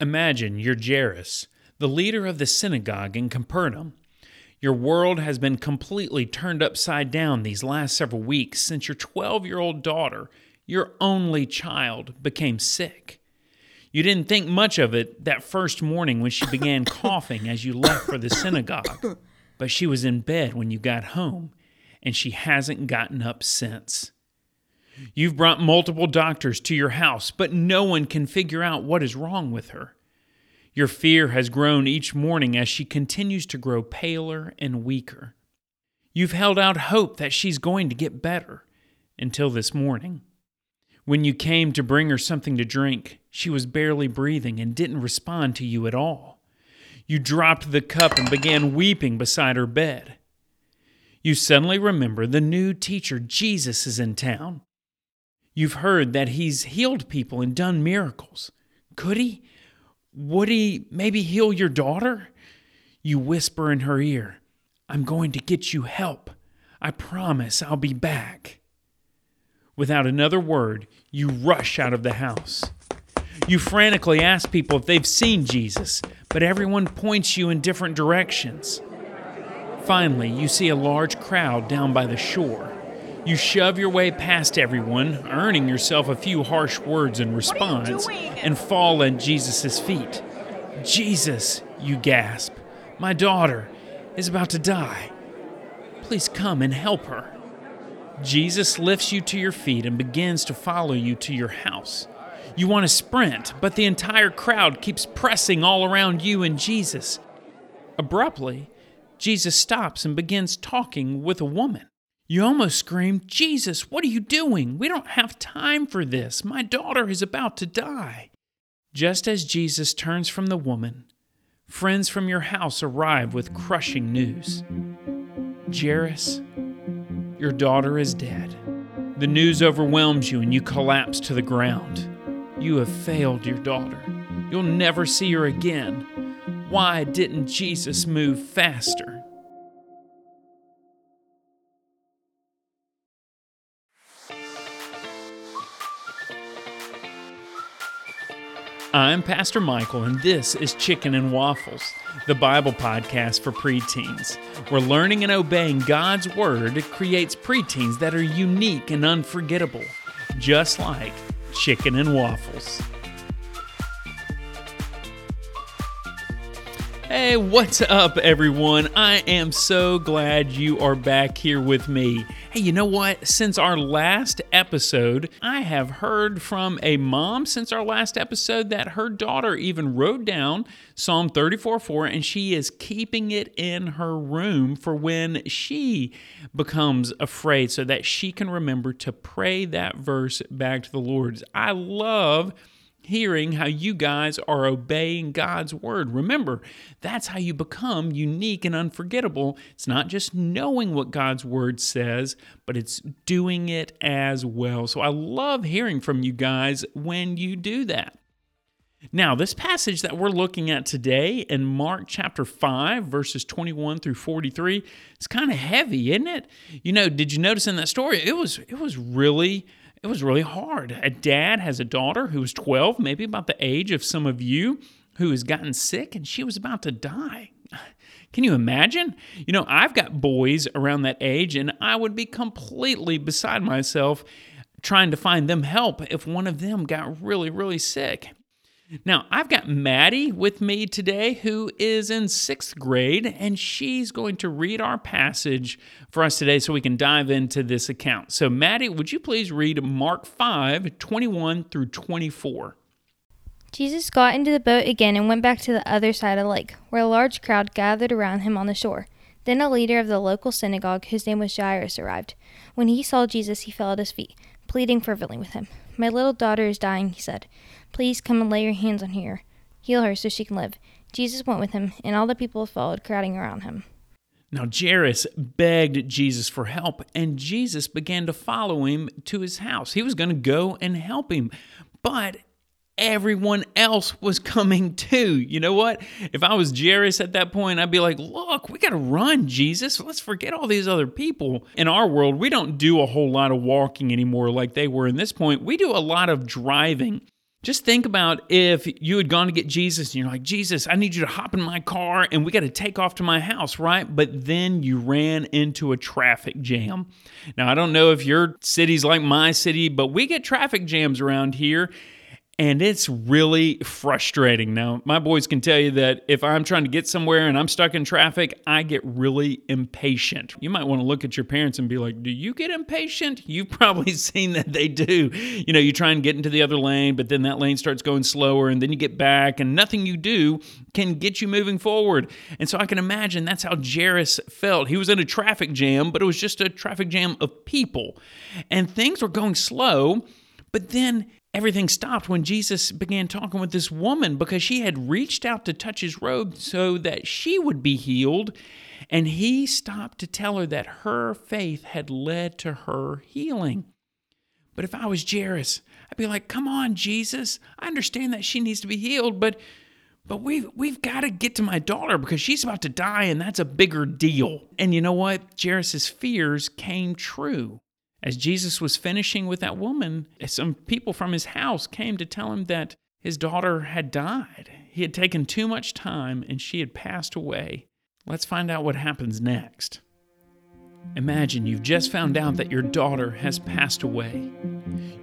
Imagine you're Jairus, the leader of the synagogue in Capernaum. Your world has been completely turned upside down these last several weeks since your 12 year old daughter, your only child, became sick. You didn't think much of it that first morning when she began coughing as you left for the synagogue, but she was in bed when you got home, and she hasn't gotten up since. You've brought multiple doctors to your house, but no one can figure out what is wrong with her. Your fear has grown each morning as she continues to grow paler and weaker. You've held out hope that she's going to get better until this morning. When you came to bring her something to drink, she was barely breathing and didn't respond to you at all. You dropped the cup and began weeping beside her bed. You suddenly remember the new teacher, Jesus, is in town. You've heard that he's healed people and done miracles. Could he? Would he maybe heal your daughter? You whisper in her ear, I'm going to get you help. I promise I'll be back. Without another word, you rush out of the house. You frantically ask people if they've seen Jesus, but everyone points you in different directions. Finally, you see a large crowd down by the shore. You shove your way past everyone, earning yourself a few harsh words in response, and fall at Jesus' feet. Jesus, you gasp, my daughter is about to die. Please come and help her. Jesus lifts you to your feet and begins to follow you to your house. You want to sprint, but the entire crowd keeps pressing all around you and Jesus. Abruptly, Jesus stops and begins talking with a woman. You almost scream, Jesus, what are you doing? We don't have time for this. My daughter is about to die. Just as Jesus turns from the woman, friends from your house arrive with crushing news. Jairus, your daughter is dead. The news overwhelms you and you collapse to the ground. You have failed your daughter. You'll never see her again. Why didn't Jesus move faster? I'm Pastor Michael, and this is Chicken and Waffles, the Bible podcast for preteens. Where learning and obeying God's Word creates preteens that are unique and unforgettable, just like Chicken and Waffles. Hey, what's up, everyone? I am so glad you are back here with me. Hey, you know what? Since our last episode, I have heard from a mom since our last episode that her daughter even wrote down Psalm 34 4 and she is keeping it in her room for when she becomes afraid so that she can remember to pray that verse back to the Lord. I love hearing how you guys are obeying God's word. Remember, that's how you become unique and unforgettable. It's not just knowing what God's word says, but it's doing it as well. So I love hearing from you guys when you do that. Now, this passage that we're looking at today in Mark chapter 5, verses 21 through 43, it's kind of heavy, isn't it? You know, did you notice in that story? It was it was really it was really hard. A dad has a daughter who's 12, maybe about the age of some of you, who has gotten sick and she was about to die. Can you imagine? You know, I've got boys around that age, and I would be completely beside myself trying to find them help if one of them got really, really sick. Now, I've got Maddie with me today who is in sixth grade, and she's going to read our passage for us today so we can dive into this account. So, Maddie, would you please read Mark 5 21 through 24? Jesus got into the boat again and went back to the other side of the lake, where a large crowd gathered around him on the shore. Then a leader of the local synagogue, whose name was Jairus, arrived. When he saw Jesus, he fell at his feet, pleading fervently with him. My little daughter is dying, he said. Please come and lay your hands on her. Heal her so she can live. Jesus went with him, and all the people followed, crowding around him. Now Jairus begged Jesus for help, and Jesus began to follow him to his house. He was going to go and help him, but everyone else was coming too. You know what? If I was Jairus at that point, I'd be like, look, we got to run, Jesus. Let's forget all these other people. In our world, we don't do a whole lot of walking anymore like they were in this point. We do a lot of driving. Just think about if you had gone to get Jesus and you're like, Jesus, I need you to hop in my car and we got to take off to my house, right? But then you ran into a traffic jam. Now, I don't know if your city's like my city, but we get traffic jams around here and it's really frustrating. Now, my boys can tell you that if I'm trying to get somewhere and I'm stuck in traffic, I get really impatient. You might want to look at your parents and be like, Do you get impatient? You've probably seen that they do. You know, you try and get into the other lane, but then that lane starts going slower, and then you get back, and nothing you do can get you moving forward. And so I can imagine that's how Jairus felt. He was in a traffic jam, but it was just a traffic jam of people, and things were going slow. But then everything stopped when Jesus began talking with this woman because she had reached out to touch his robe so that she would be healed. And he stopped to tell her that her faith had led to her healing. But if I was Jairus, I'd be like, "Come on, Jesus. I understand that she needs to be healed, but but we've we've got to get to my daughter because she's about to die, and that's a bigger deal." And you know what? Jairus's fears came true. As Jesus was finishing with that woman, some people from his house came to tell him that his daughter had died. He had taken too much time and she had passed away. Let's find out what happens next. Imagine you've just found out that your daughter has passed away.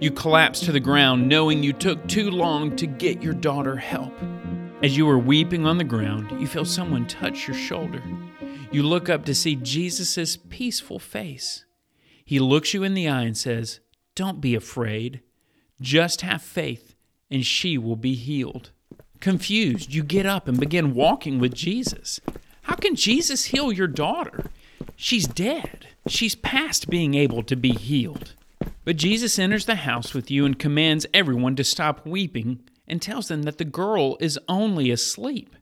You collapse to the ground knowing you took too long to get your daughter help. As you are weeping on the ground, you feel someone touch your shoulder. You look up to see Jesus' peaceful face. He looks you in the eye and says, Don't be afraid. Just have faith, and she will be healed. Confused, you get up and begin walking with Jesus. How can Jesus heal your daughter? She's dead. She's past being able to be healed. But Jesus enters the house with you and commands everyone to stop weeping and tells them that the girl is only asleep.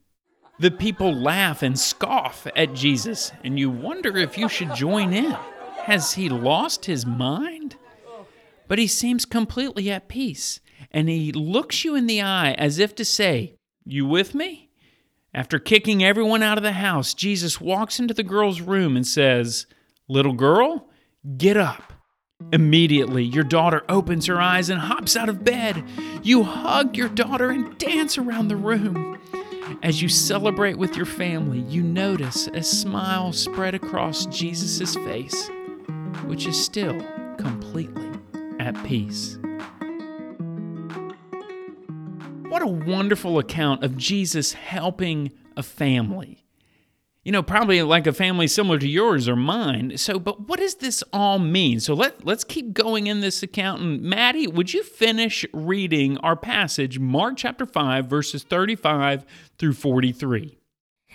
The people laugh and scoff at Jesus, and you wonder if you should join in. Has he lost his mind? But he seems completely at peace, and he looks you in the eye as if to say, You with me? After kicking everyone out of the house, Jesus walks into the girl's room and says, Little girl, get up. Immediately, your daughter opens her eyes and hops out of bed. You hug your daughter and dance around the room. As you celebrate with your family, you notice a smile spread across Jesus' face which is still completely at peace. What a wonderful account of Jesus helping a family. You know, probably like a family similar to yours or mine. So, but what does this all mean? So let, let's keep going in this account. And Maddie, would you finish reading our passage, Mark chapter 5, verses 35 through 43?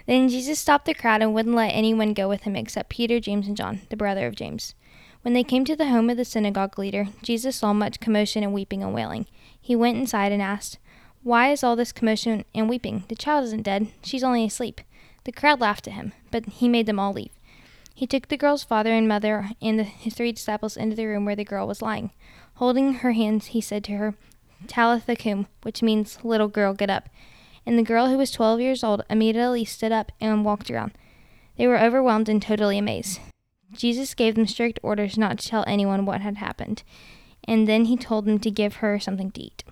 Then Jesus stopped the crowd and wouldn't let anyone go with him except Peter, James, and John, the brother of James. When they came to the home of the synagogue leader, Jesus saw much commotion and weeping and wailing. He went inside and asked, Why is all this commotion and weeping? The child isn't dead, she's only asleep. The crowd laughed at him, but he made them all leave. He took the girl's father and mother and the, his three disciples into the room where the girl was lying. Holding her hands, he said to her, Talitha cum, which means, Little girl, get up. And the girl, who was twelve years old, immediately stood up and walked around. They were overwhelmed and totally amazed. Jesus gave them strict orders not to tell anyone what had happened, and then he told them to give her something to eat.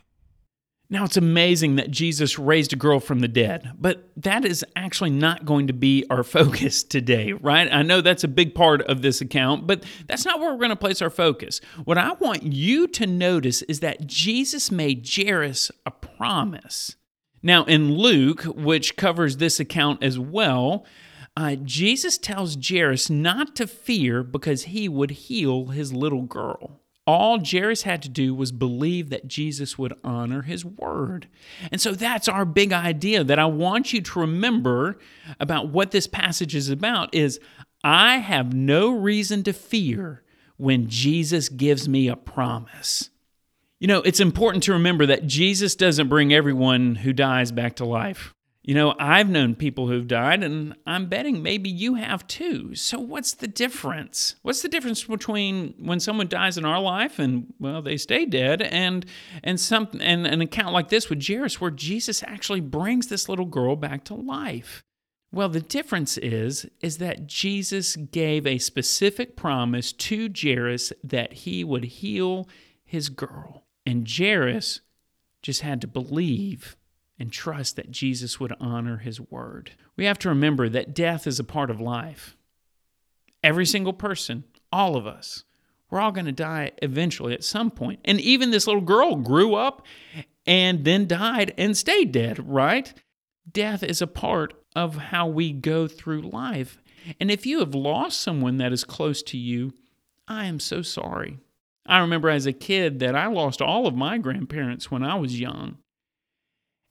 Now, it's amazing that Jesus raised a girl from the dead, but that is actually not going to be our focus today, right? I know that's a big part of this account, but that's not where we're going to place our focus. What I want you to notice is that Jesus made Jairus a promise. Now, in Luke, which covers this account as well, uh, Jesus tells Jairus not to fear because he would heal his little girl. All Jairus had to do was believe that Jesus would honor his word. And so that's our big idea that I want you to remember about what this passage is about is I have no reason to fear when Jesus gives me a promise. You know, it's important to remember that Jesus doesn't bring everyone who dies back to life. You know, I've known people who've died, and I'm betting maybe you have too. So, what's the difference? What's the difference between when someone dies in our life and well, they stay dead, and and some and an account like this with Jairus, where Jesus actually brings this little girl back to life? Well, the difference is is that Jesus gave a specific promise to Jairus that he would heal his girl, and Jairus just had to believe and trust that Jesus would honor his word. We have to remember that death is a part of life. Every single person, all of us, we're all going to die eventually at some point. And even this little girl grew up and then died and stayed dead, right? Death is a part of how we go through life. And if you have lost someone that is close to you, I am so sorry. I remember as a kid that I lost all of my grandparents when I was young.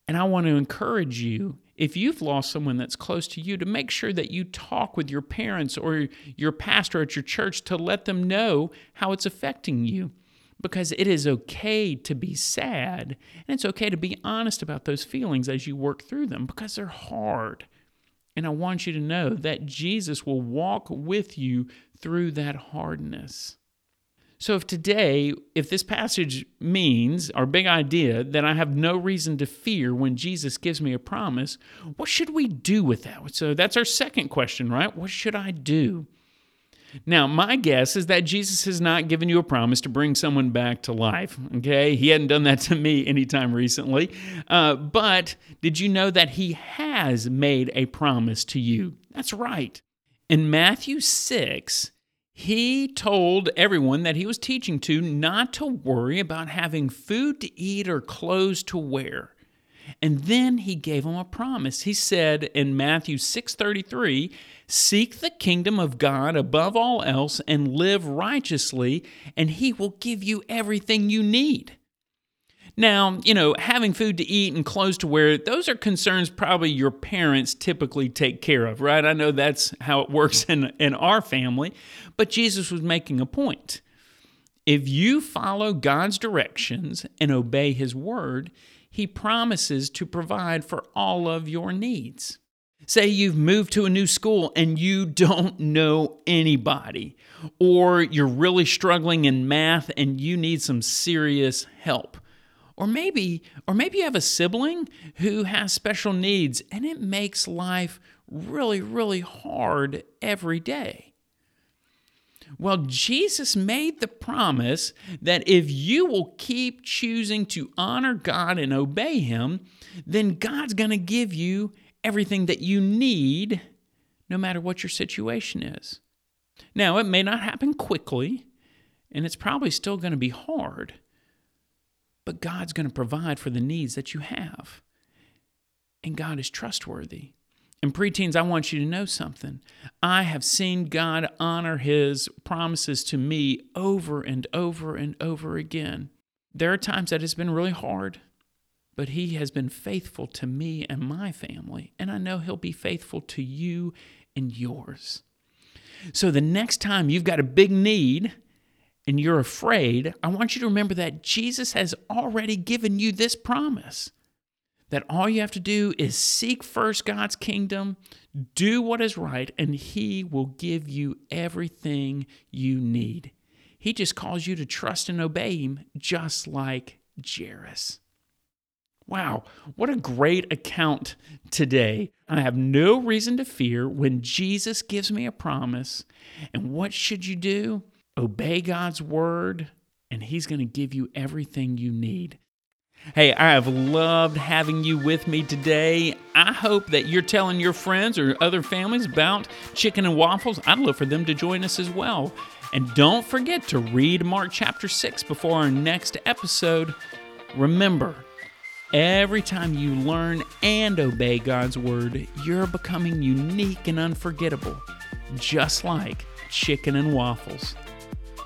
And I want to encourage you if you've lost someone that's close to you to make sure that you talk with your parents or your pastor at your church to let them know how it's affecting you. Because it is okay to be sad and it's okay to be honest about those feelings as you work through them because they're hard. And I want you to know that Jesus will walk with you through that hardness. So, if today, if this passage means, our big idea, that I have no reason to fear when Jesus gives me a promise, what should we do with that? So, that's our second question, right? What should I do? Now, my guess is that Jesus has not given you a promise to bring someone back to life. Okay, he hadn't done that to me anytime recently. Uh, but did you know that he has made a promise to you? That's right. In Matthew 6, he told everyone that he was teaching to not to worry about having food to eat or clothes to wear. And then he gave them a promise. He said in Matthew 6:33, "Seek the kingdom of God above all else and live righteously, and he will give you everything you need." Now, you know, having food to eat and clothes to wear, those are concerns probably your parents typically take care of, right? I know that's how it works in, in our family, but Jesus was making a point. If you follow God's directions and obey his word, he promises to provide for all of your needs. Say you've moved to a new school and you don't know anybody, or you're really struggling in math and you need some serious help or maybe or maybe you have a sibling who has special needs and it makes life really really hard every day. Well, Jesus made the promise that if you will keep choosing to honor God and obey Him, then God's going to give you everything that you need, no matter what your situation is. Now, it may not happen quickly, and it's probably still going to be hard but God's going to provide for the needs that you have. And God is trustworthy. And preteens, I want you to know something. I have seen God honor his promises to me over and over and over again. There are times that it's been really hard, but he has been faithful to me and my family. And I know he'll be faithful to you and yours. So the next time you've got a big need, and you're afraid, I want you to remember that Jesus has already given you this promise that all you have to do is seek first God's kingdom, do what is right, and He will give you everything you need. He just calls you to trust and obey Him, just like Jairus. Wow, what a great account today. I have no reason to fear when Jesus gives me a promise. And what should you do? Obey God's word, and He's going to give you everything you need. Hey, I have loved having you with me today. I hope that you're telling your friends or other families about chicken and waffles. I'd love for them to join us as well. And don't forget to read Mark chapter 6 before our next episode. Remember, every time you learn and obey God's word, you're becoming unique and unforgettable, just like chicken and waffles.